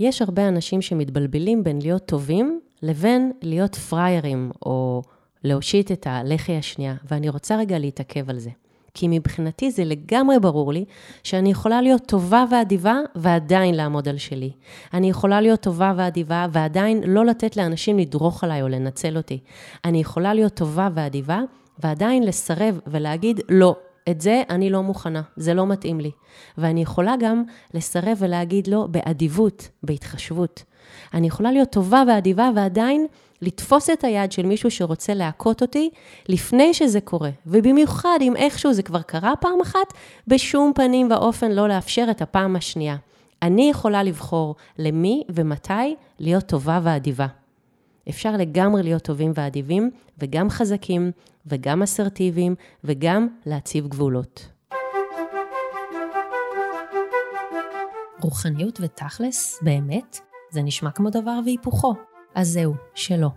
יש הרבה אנשים שמתבלבלים בין להיות טובים לבין להיות פריירים, או להושיט את הלחי השנייה, ואני רוצה רגע להתעכב על זה. כי מבחינתי זה לגמרי ברור לי שאני יכולה להיות טובה ואדיבה ועדיין לעמוד על שלי. אני יכולה להיות טובה ואדיבה ועדיין לא לתת לאנשים לדרוך עליי או לנצל אותי. אני יכולה להיות טובה ואדיבה ועדיין לסרב ולהגיד לא. את זה אני לא מוכנה, זה לא מתאים לי. ואני יכולה גם לסרב ולהגיד לא באדיבות, בהתחשבות. אני יכולה להיות טובה ואדיבה ועדיין לתפוס את היד של מישהו שרוצה להכות אותי לפני שזה קורה. ובמיוחד אם איכשהו זה כבר קרה פעם אחת, בשום פנים ואופן לא לאפשר את הפעם השנייה. אני יכולה לבחור למי ומתי להיות טובה ואדיבה. אפשר לגמרי להיות טובים ואדיבים, וגם חזקים, וגם אסרטיביים, וגם להציב גבולות. רוחניות ותכלס, באמת, זה נשמע כמו דבר והיפוכו. אז זהו, שלא.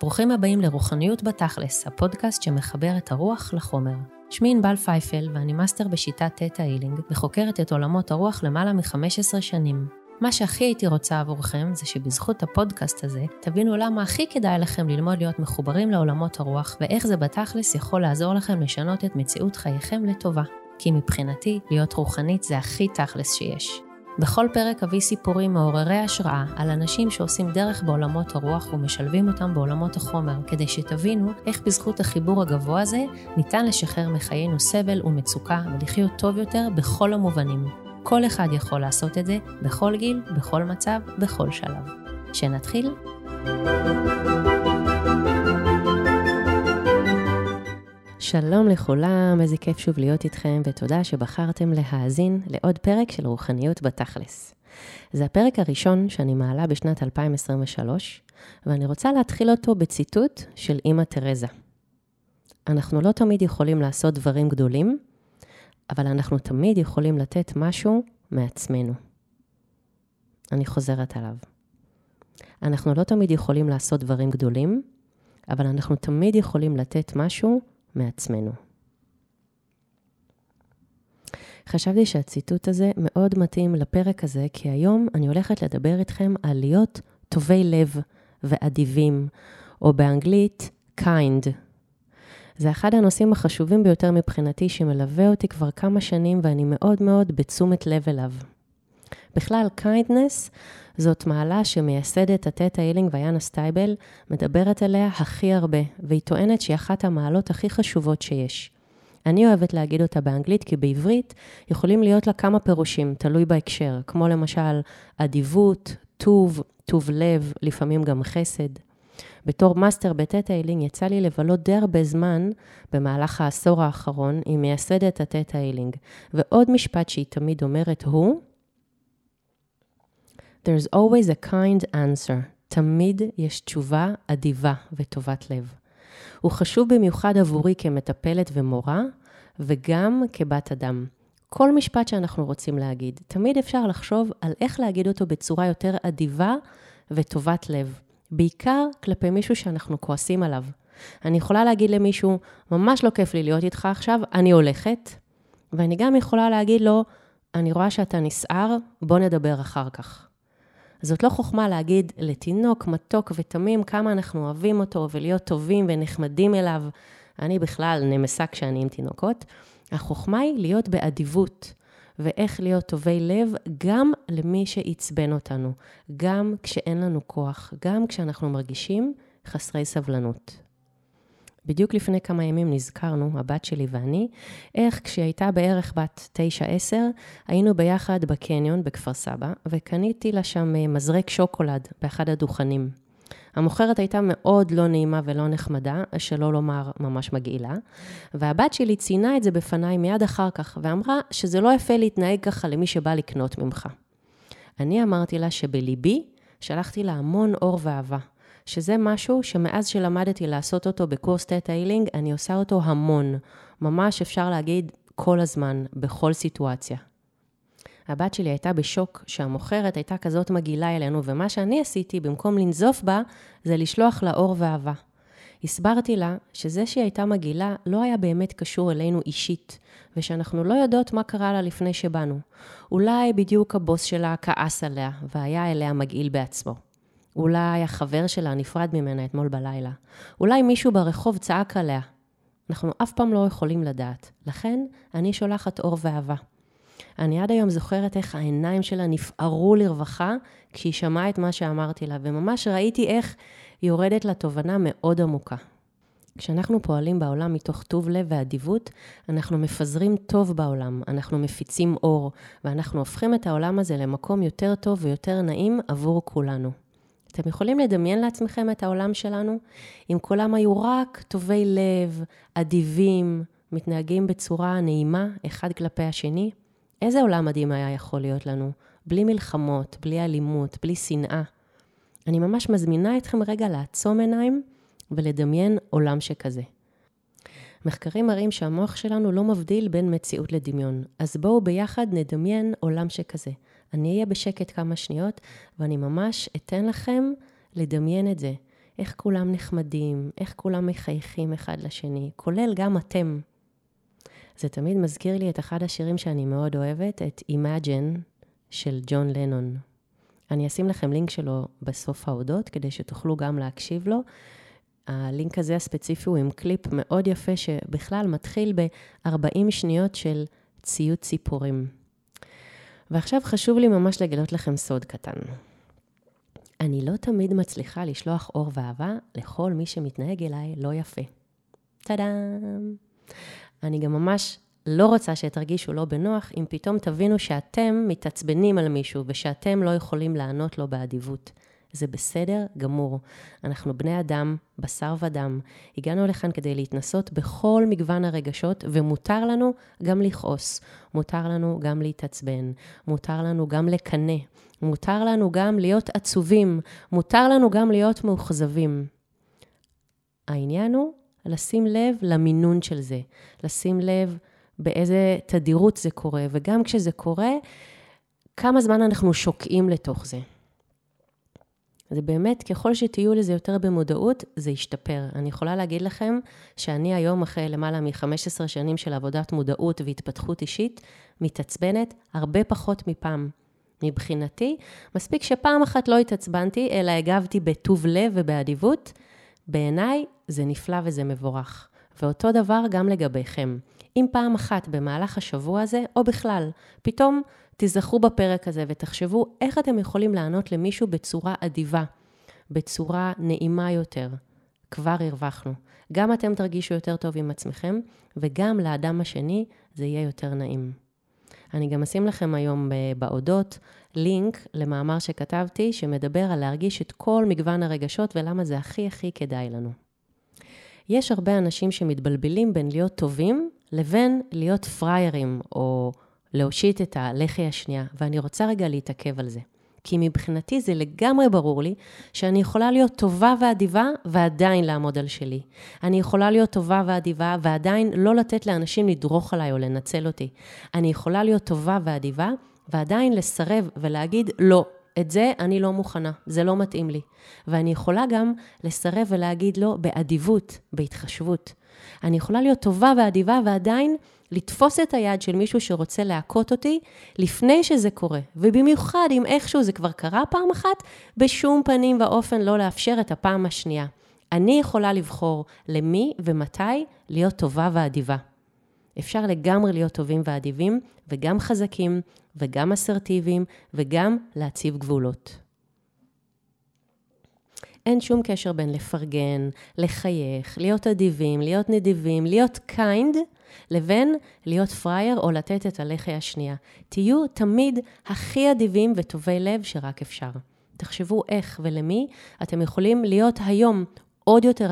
ברוכים הבאים לרוחניות בתכלס, הפודקאסט שמחבר את הרוח לחומר. שמי ענבל פייפל ואני מאסטר בשיטת תטא הילינג וחוקרת את עולמות הרוח למעלה מ-15 שנים. מה שהכי הייתי רוצה עבורכם זה שבזכות הפודקאסט הזה תבינו למה הכי כדאי לכם ללמוד להיות מחוברים לעולמות הרוח ואיך זה בתכלס יכול לעזור לכם לשנות את מציאות חייכם לטובה. כי מבחינתי, להיות רוחנית זה הכי תכלס שיש. בכל פרק אביא סיפורים מעוררי השראה על אנשים שעושים דרך בעולמות הרוח ומשלבים אותם בעולמות החומר, כדי שתבינו איך בזכות החיבור הגבוה הזה ניתן לשחרר מחיינו סבל ומצוקה ולחיות טוב יותר בכל המובנים. כל אחד יכול לעשות את זה, בכל גיל, בכל מצב, בכל שלב. שנתחיל? שלום לכולם, איזה כיף שוב להיות איתכם, ותודה שבחרתם להאזין לעוד פרק של רוחניות בתכלס. זה הפרק הראשון שאני מעלה בשנת 2023, ואני רוצה להתחיל אותו בציטוט של אימא תרזה. אנחנו לא תמיד יכולים לעשות דברים גדולים, אבל אנחנו תמיד יכולים לתת משהו מעצמנו. אני חוזרת עליו. אנחנו לא תמיד יכולים לעשות דברים גדולים, אבל אנחנו תמיד יכולים לתת משהו מעצמנו. חשבתי שהציטוט הזה מאוד מתאים לפרק הזה, כי היום אני הולכת לדבר איתכם על להיות טובי לב ואדיבים, או באנגלית kind. זה אחד הנושאים החשובים ביותר מבחינתי, שמלווה אותי כבר כמה שנים ואני מאוד מאוד בתשומת לב אליו. בכלל, kindness זאת מעלה שמייסדת התטא הילינג ויאנה סטייבל מדברת עליה הכי הרבה, והיא טוענת שהיא אחת המעלות הכי חשובות שיש. אני אוהבת להגיד אותה באנגלית, כי בעברית יכולים להיות לה כמה פירושים, תלוי בהקשר, כמו למשל אדיבות, טוב, טוב לב, לפעמים גם חסד. בתור מאסטר בטטה הילינג יצא לי לבלות די הרבה זמן במהלך העשור האחרון עם מייסדת הטטה הילינג. ועוד משפט שהיא תמיד אומרת הוא, There's always a kind answer. תמיד יש תשובה אדיבה וטובת לב. הוא חשוב במיוחד עבורי כמטפלת ומורה, וגם כבת אדם. כל משפט שאנחנו רוצים להגיד, תמיד אפשר לחשוב על איך להגיד אותו בצורה יותר אדיבה וטובת לב. בעיקר כלפי מישהו שאנחנו כועסים עליו. אני יכולה להגיד למישהו, ממש לא כיף לי להיות איתך עכשיו, אני הולכת. ואני גם יכולה להגיד לו, אני רואה שאתה נסער, בוא נדבר אחר כך. זאת לא חוכמה להגיד לתינוק מתוק ותמים כמה אנחנו אוהבים אותו ולהיות טובים ונחמדים אליו. אני בכלל נמסה כשאני עם תינוקות. החוכמה היא להיות באדיבות, ואיך להיות טובי לב גם למי שעצבן אותנו, גם כשאין לנו כוח, גם כשאנחנו מרגישים חסרי סבלנות. בדיוק לפני כמה ימים נזכרנו, הבת שלי ואני, איך כשהיא הייתה בערך בת 9-10, היינו ביחד בקניון בכפר סבא, וקניתי לה שם אה, מזרק שוקולד באחד הדוכנים. המוכרת הייתה מאוד לא נעימה ולא נחמדה, שלא לומר ממש מגעילה, והבת שלי ציינה את זה בפניי מיד אחר כך, ואמרה שזה לא יפה להתנהג ככה למי שבא לקנות ממך. אני אמרתי לה שבליבי שלחתי לה המון אור ואהבה, שזה משהו שמאז שלמדתי לעשות אותו בקורס תטא הילינג, אני עושה אותו המון. ממש אפשר להגיד כל הזמן, בכל סיטואציה. הבת שלי הייתה בשוק שהמוכרת הייתה כזאת מגעילה אלינו, ומה שאני עשיתי, במקום לנזוף בה, זה לשלוח לה אור ואהבה. הסברתי לה שזה שהיא הייתה מגעילה לא היה באמת קשור אלינו אישית, ושאנחנו לא יודעות מה קרה לה לפני שבאנו. אולי בדיוק הבוס שלה כעס עליה, והיה אליה מגעיל בעצמו. אולי החבר שלה נפרד ממנה אתמול בלילה. אולי מישהו ברחוב צעק עליה. אנחנו אף פעם לא יכולים לדעת. לכן, אני שולחת אור ואהבה. אני עד היום זוכרת איך העיניים שלה נפערו לרווחה כשהיא שמעה את מה שאמרתי לה, וממש ראיתי איך היא יורדת לתובנה מאוד עמוקה. כשאנחנו פועלים בעולם מתוך טוב לב ואדיבות, אנחנו מפזרים טוב בעולם, אנחנו מפיצים אור, ואנחנו הופכים את העולם הזה למקום יותר טוב ויותר נעים עבור כולנו. אתם יכולים לדמיין לעצמכם את העולם שלנו? אם כולם היו רק טובי לב, אדיבים, מתנהגים בצורה נעימה אחד כלפי השני? איזה עולם מדהים היה יכול להיות לנו? בלי מלחמות, בלי אלימות, בלי שנאה. אני ממש מזמינה אתכם רגע לעצום עיניים ולדמיין עולם שכזה. מחקרים מראים שהמוח שלנו לא מבדיל בין מציאות לדמיון, אז בואו ביחד נדמיין עולם שכזה. אני אהיה בשקט כמה שניות, ואני ממש אתן לכם לדמיין את זה. איך כולם נחמדים, איך כולם מחייכים אחד לשני, כולל גם אתם. זה תמיד מזכיר לי את אחד השירים שאני מאוד אוהבת, את Imagine של ג'ון לנון. אני אשים לכם לינק שלו בסוף ההודות, כדי שתוכלו גם להקשיב לו. הלינק הזה הספציפי הוא עם קליפ מאוד יפה, שבכלל מתחיל ב-40 שניות של ציוץ ציפורים. ועכשיו חשוב לי ממש לגלות לכם סוד קטן. אני לא תמיד מצליחה לשלוח אור ואהבה לכל מי שמתנהג אליי לא יפה. טאדאם. אני גם ממש לא רוצה שתרגישו לא בנוח אם פתאום תבינו שאתם מתעצבנים על מישהו ושאתם לא יכולים לענות לו באדיבות. זה בסדר גמור. אנחנו בני אדם, בשר ודם. הגענו לכאן כדי להתנסות בכל מגוון הרגשות, ומותר לנו גם לכעוס. מותר לנו גם להתעצבן. מותר לנו גם לקנא. מותר לנו גם להיות עצובים. מותר לנו גם להיות מאוכזבים. העניין הוא לשים לב למינון של זה. לשים לב באיזה תדירות זה קורה, וגם כשזה קורה, כמה זמן אנחנו שוקעים לתוך זה. זה באמת, ככל שתהיו לזה יותר במודעות, זה ישתפר. אני יכולה להגיד לכם שאני היום, אחרי למעלה מ-15 שנים של עבודת מודעות והתפתחות אישית, מתעצבנת הרבה פחות מפעם. מבחינתי, מספיק שפעם אחת לא התעצבנתי, אלא הגבתי בטוב לב ובאדיבות, בעיניי זה נפלא וזה מבורך. ואותו דבר גם לגביכם. אם פעם אחת במהלך השבוע הזה, או בכלל, פתאום תיזכרו בפרק הזה ותחשבו איך אתם יכולים לענות למישהו בצורה אדיבה, בצורה נעימה יותר. כבר הרווחנו. גם אתם תרגישו יותר טוב עם עצמכם, וגם לאדם השני זה יהיה יותר נעים. אני גם אשים לכם היום באודות לינק למאמר שכתבתי, שמדבר על להרגיש את כל מגוון הרגשות ולמה זה הכי הכי כדאי לנו. יש הרבה אנשים שמתבלבלים בין להיות טובים לבין להיות פריירים, או להושיט את הלחי השנייה, ואני רוצה רגע להתעכב על זה. כי מבחינתי זה לגמרי ברור לי שאני יכולה להיות טובה ואדיבה ועדיין לעמוד על שלי. אני יכולה להיות טובה ואדיבה ועדיין לא לתת לאנשים לדרוך עליי או לנצל אותי. אני יכולה להיות טובה ואדיבה ועדיין לסרב ולהגיד לא. את זה אני לא מוכנה, זה לא מתאים לי. ואני יכולה גם לסרב ולהגיד לא באדיבות, בהתחשבות. אני יכולה להיות טובה ואדיבה ועדיין לתפוס את היד של מישהו שרוצה להכות אותי לפני שזה קורה. ובמיוחד אם איכשהו זה כבר קרה פעם אחת, בשום פנים ואופן לא לאפשר את הפעם השנייה. אני יכולה לבחור למי ומתי להיות טובה ואדיבה. אפשר לגמרי להיות טובים ואדיבים, וגם חזקים, וגם אסרטיביים, וגם להציב גבולות. אין שום קשר בין לפרגן, לחייך, להיות אדיבים, להיות נדיבים, להיות kind, לבין להיות פראייר או לתת את הלחי השנייה. תהיו תמיד הכי אדיבים וטובי לב שרק אפשר. תחשבו איך ולמי אתם יכולים להיות היום עוד יותר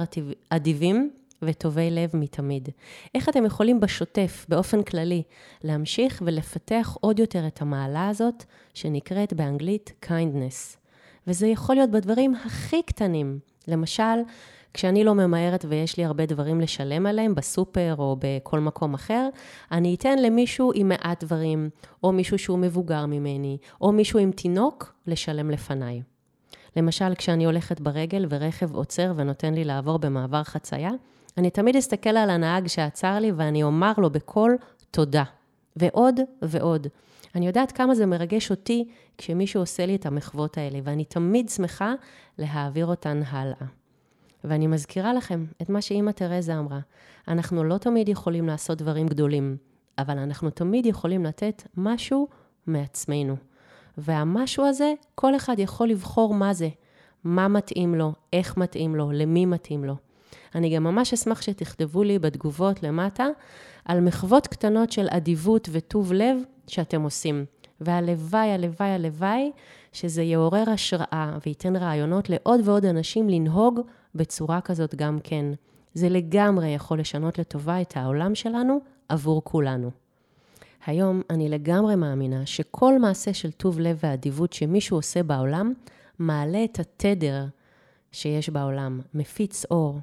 אדיבים וטובי לב מתמיד. איך אתם יכולים בשוטף, באופן כללי, להמשיך ולפתח עוד יותר את המעלה הזאת, שנקראת באנגלית kindness. וזה יכול להיות בדברים הכי קטנים. למשל, כשאני לא ממהרת ויש לי הרבה דברים לשלם עליהם בסופר או בכל מקום אחר, אני אתן למישהו עם מעט דברים, או מישהו שהוא מבוגר ממני, או מישהו עם תינוק, לשלם לפניי. למשל, כשאני הולכת ברגל ורכב עוצר ונותן לי לעבור במעבר חצייה, אני תמיד אסתכל על הנהג שעצר לי ואני אומר לו בקול תודה. ועוד ועוד. אני יודעת כמה זה מרגש אותי כשמישהו עושה לי את המחוות האלה, ואני תמיד שמחה להעביר אותן הלאה. ואני מזכירה לכם את מה שאימא תרזה אמרה, אנחנו לא תמיד יכולים לעשות דברים גדולים, אבל אנחנו תמיד יכולים לתת משהו מעצמנו. והמשהו הזה, כל אחד יכול לבחור מה זה, מה מתאים לו, איך מתאים לו, למי מתאים לו. אני גם ממש אשמח שתכתבו לי בתגובות למטה על מחוות קטנות של אדיבות וטוב לב שאתם עושים. והלוואי, הלוואי, הלוואי, שזה יעורר השראה וייתן רעיונות לעוד ועוד אנשים לנהוג בצורה כזאת גם כן. זה לגמרי יכול לשנות לטובה את העולם שלנו עבור כולנו. היום אני לגמרי מאמינה שכל מעשה של טוב לב ואדיבות שמישהו עושה בעולם, מעלה את התדר שיש בעולם, מפיץ אור.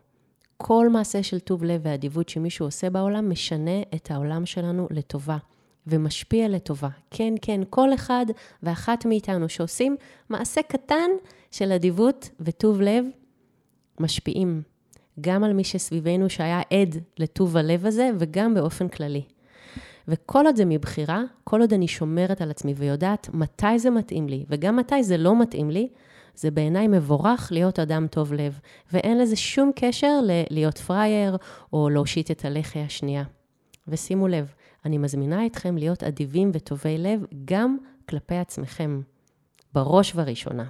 כל מעשה של טוב לב ואדיבות שמישהו עושה בעולם משנה את העולם שלנו לטובה. ומשפיע לטובה. כן, כן, כל אחד ואחת מאיתנו שעושים מעשה קטן של אדיבות וטוב לב, משפיעים גם על מי שסביבנו שהיה עד לטוב הלב הזה, וגם באופן כללי. וכל עוד זה מבחירה, כל עוד אני שומרת על עצמי ויודעת מתי זה מתאים לי, וגם מתי זה לא מתאים לי, זה בעיניי מבורך להיות אדם טוב לב, ואין לזה שום קשר ללהיות פראייר או להושיט את הלחי השנייה. ושימו לב, אני מזמינה אתכם להיות אדיבים וטובי לב גם כלפי עצמכם, בראש ובראשונה.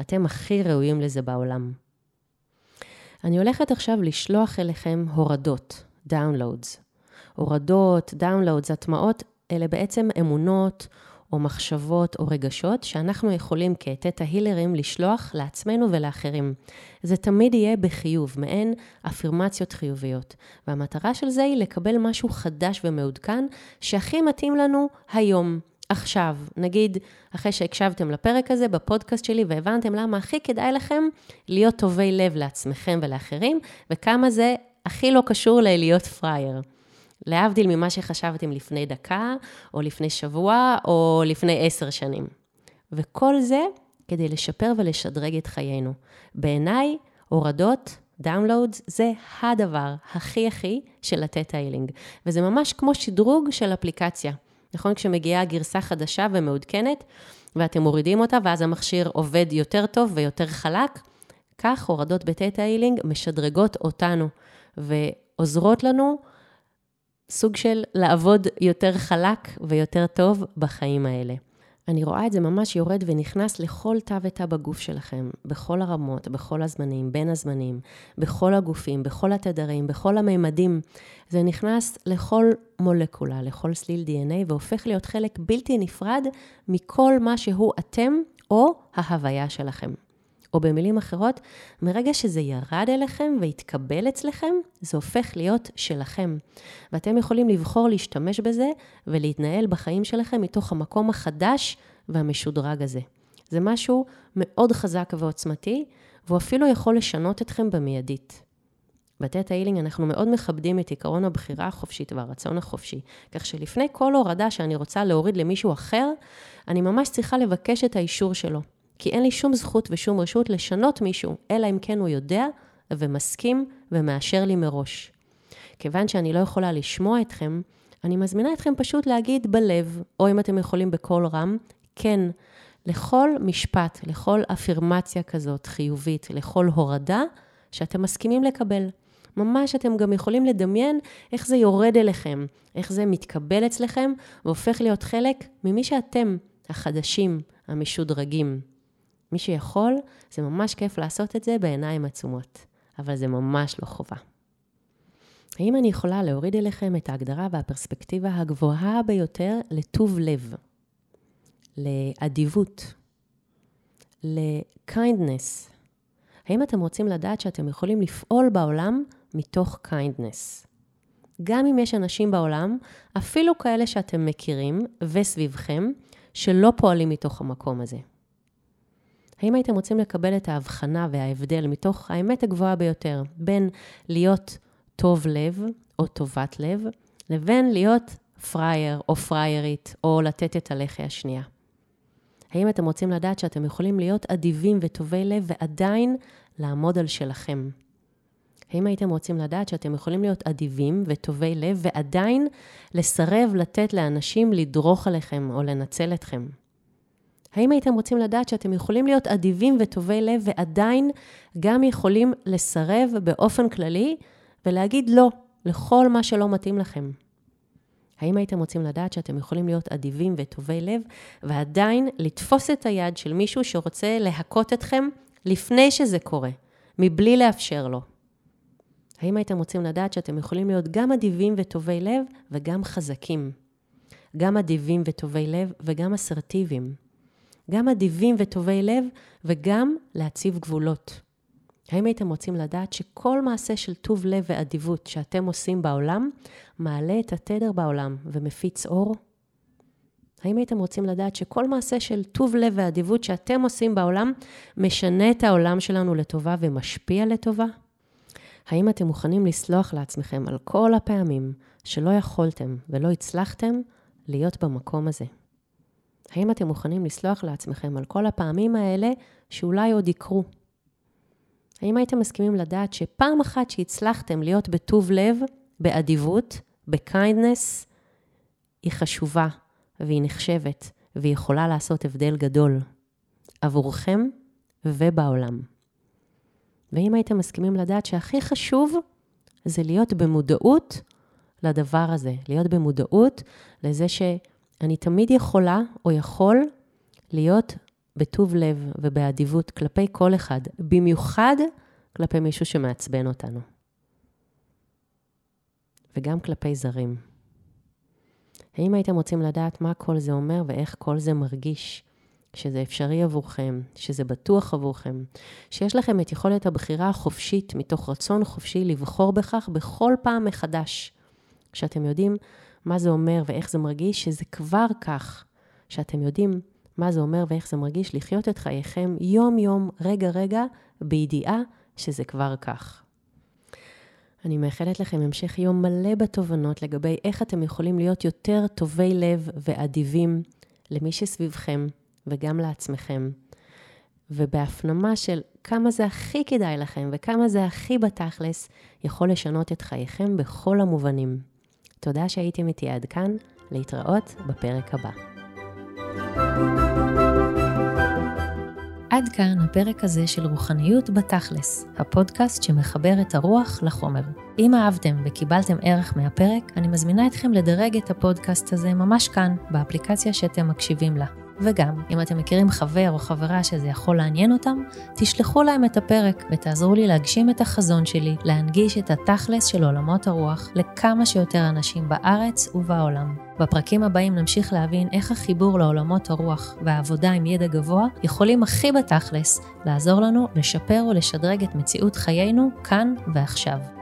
אתם הכי ראויים לזה בעולם. אני הולכת עכשיו לשלוח אליכם הורדות, downloads. הורדות, downloads, הטמעות, אלה בעצם אמונות או מחשבות או רגשות שאנחנו יכולים כתת ההילרים לשלוח לעצמנו ולאחרים. זה תמיד יהיה בחיוב, מעין אפירמציות חיוביות. והמטרה של זה היא לקבל משהו חדש ומעודכן שהכי מתאים לנו היום. עכשיו, נגיד, אחרי שהקשבתם לפרק הזה בפודקאסט שלי והבנתם למה הכי כדאי לכם להיות טובי לב לעצמכם ולאחרים, וכמה זה הכי לא קשור ללהיות פראייר. להבדיל ממה שחשבתם לפני דקה, או לפני שבוע, או לפני עשר שנים. וכל זה כדי לשפר ולשדרג את חיינו. בעיניי, הורדות, downloads, זה הדבר הכי הכי של תטא הילינג. וזה ממש כמו שדרוג של אפליקציה. נכון? כשמגיעה גרסה חדשה ומעודכנת, ואתם מורידים אותה, ואז המכשיר עובד יותר טוב ויותר חלק, כך הורדות בתטא הילינג משדרגות אותנו ועוזרות לנו סוג של לעבוד יותר חלק ויותר טוב בחיים האלה. אני רואה את זה ממש יורד ונכנס לכל תא ותא בגוף שלכם, בכל הרמות, בכל הזמנים, בין הזמנים, בכל הגופים, בכל התדרים, בכל המימדים. זה נכנס לכל מולקולה, לכל סליל DNA, והופך להיות חלק בלתי נפרד מכל מה שהוא אתם או ההוויה שלכם. או במילים אחרות, מרגע שזה ירד אליכם והתקבל אצלכם, זה הופך להיות שלכם. ואתם יכולים לבחור להשתמש בזה ולהתנהל בחיים שלכם מתוך המקום החדש והמשודרג הזה. זה משהו מאוד חזק ועוצמתי, והוא אפילו יכול לשנות אתכם במיידית. בתת האילינג אנחנו מאוד מכבדים את עקרון הבחירה החופשית והרצון החופשי, כך שלפני כל הורדה שאני רוצה להוריד למישהו אחר, אני ממש צריכה לבקש את האישור שלו. כי אין לי שום זכות ושום רשות לשנות מישהו, אלא אם כן הוא יודע ומסכים ומאשר לי מראש. כיוון שאני לא יכולה לשמוע אתכם, אני מזמינה אתכם פשוט להגיד בלב, או אם אתם יכולים בקול רם, כן, לכל משפט, לכל אפירמציה כזאת חיובית, לכל הורדה שאתם מסכימים לקבל. ממש אתם גם יכולים לדמיין איך זה יורד אליכם, איך זה מתקבל אצלכם והופך להיות חלק ממי שאתם, החדשים, המשודרגים. מי שיכול, זה ממש כיף לעשות את זה בעיניים עצומות, אבל זה ממש לא חובה. האם אני יכולה להוריד אליכם את ההגדרה והפרספקטיבה הגבוהה ביותר לטוב לב, לאדיבות, ל-kindness? האם אתם רוצים לדעת שאתם יכולים לפעול בעולם מתוך kindness? גם אם יש אנשים בעולם, אפילו כאלה שאתם מכירים וסביבכם, שלא פועלים מתוך המקום הזה. האם הייתם רוצים לקבל את ההבחנה וההבדל מתוך האמת הגבוהה ביותר בין להיות טוב לב או טובת לב, לבין להיות פראייר או פראיירית, או לתת את הלחי השנייה? האם אתם רוצים לדעת שאתם יכולים להיות אדיבים וטובי לב ועדיין לעמוד על שלכם? האם הייתם רוצים לדעת שאתם יכולים להיות אדיבים וטובי לב ועדיין לסרב לתת לאנשים לדרוך עליכם או לנצל אתכם? האם הייתם רוצים לדעת שאתם יכולים להיות אדיבים וטובי לב ועדיין גם יכולים לסרב באופן כללי ולהגיד לא לכל מה שלא מתאים לכם? האם הייתם רוצים לדעת שאתם יכולים להיות אדיבים וטובי לב ועדיין לתפוס את היד של מישהו שרוצה להכות אתכם לפני שזה קורה, מבלי לאפשר לו? האם הייתם רוצים לדעת שאתם יכולים להיות גם אדיבים וטובי לב וגם חזקים? גם אדיבים וטובי לב וגם אסרטיביים. גם אדיבים וטובי לב וגם להציב גבולות. האם הייתם רוצים לדעת שכל מעשה של טוב לב ואדיבות שאתם עושים בעולם, מעלה את התדר בעולם ומפיץ אור? האם הייתם רוצים לדעת שכל מעשה של טוב לב ואדיבות שאתם עושים בעולם, משנה את העולם שלנו לטובה ומשפיע לטובה? האם אתם מוכנים לסלוח לעצמכם על כל הפעמים שלא יכולתם ולא הצלחתם להיות במקום הזה? האם אתם מוכנים לסלוח לעצמכם על כל הפעמים האלה שאולי עוד יקרו? האם הייתם מסכימים לדעת שפעם אחת שהצלחתם להיות בטוב לב, באדיבות, ב kindness, היא חשובה והיא נחשבת והיא יכולה לעשות הבדל גדול עבורכם ובעולם? ואם הייתם מסכימים לדעת שהכי חשוב זה להיות במודעות לדבר הזה, להיות במודעות לזה שאני תמיד יכולה או יכול להיות בטוב לב ובאדיבות כלפי כל אחד, במיוחד כלפי מישהו שמעצבן אותנו. וגם כלפי זרים. האם הייתם רוצים לדעת מה כל זה אומר ואיך כל זה מרגיש? שזה אפשרי עבורכם, שזה בטוח עבורכם, שיש לכם את יכולת הבחירה החופשית מתוך רצון חופשי לבחור בכך בכל פעם מחדש. שאתם יודעים מה זה אומר ואיך זה מרגיש, שזה כבר כך. שאתם יודעים מה זה אומר ואיך זה מרגיש לחיות את חייכם יום-יום, רגע-רגע, בידיעה שזה כבר כך. אני מאחלת לכם המשך יום מלא בתובנות לגבי איך אתם יכולים להיות יותר טובי לב ואדיבים למי שסביבכם וגם לעצמכם. ובהפנמה של כמה זה הכי כדאי לכם וכמה זה הכי בתכלס, יכול לשנות את חייכם בכל המובנים. תודה שהייתם איתי עד כאן, להתראות בפרק הבא. עד כאן הפרק הזה של רוחניות בתכלס, הפודקאסט שמחבר את הרוח לחומר. אם אהבתם וקיבלתם ערך מהפרק, אני מזמינה אתכם לדרג את הפודקאסט הזה ממש כאן, באפליקציה שאתם מקשיבים לה. וגם, אם אתם מכירים חבר או חברה שזה יכול לעניין אותם, תשלחו להם את הפרק ותעזרו לי להגשים את החזון שלי, להנגיש את התכלס של עולמות הרוח לכמה שיותר אנשים בארץ ובעולם. בפרקים הבאים נמשיך להבין איך החיבור לעולמות הרוח והעבודה עם ידע גבוה יכולים הכי בתכלס לעזור לנו לשפר ולשדרג את מציאות חיינו כאן ועכשיו.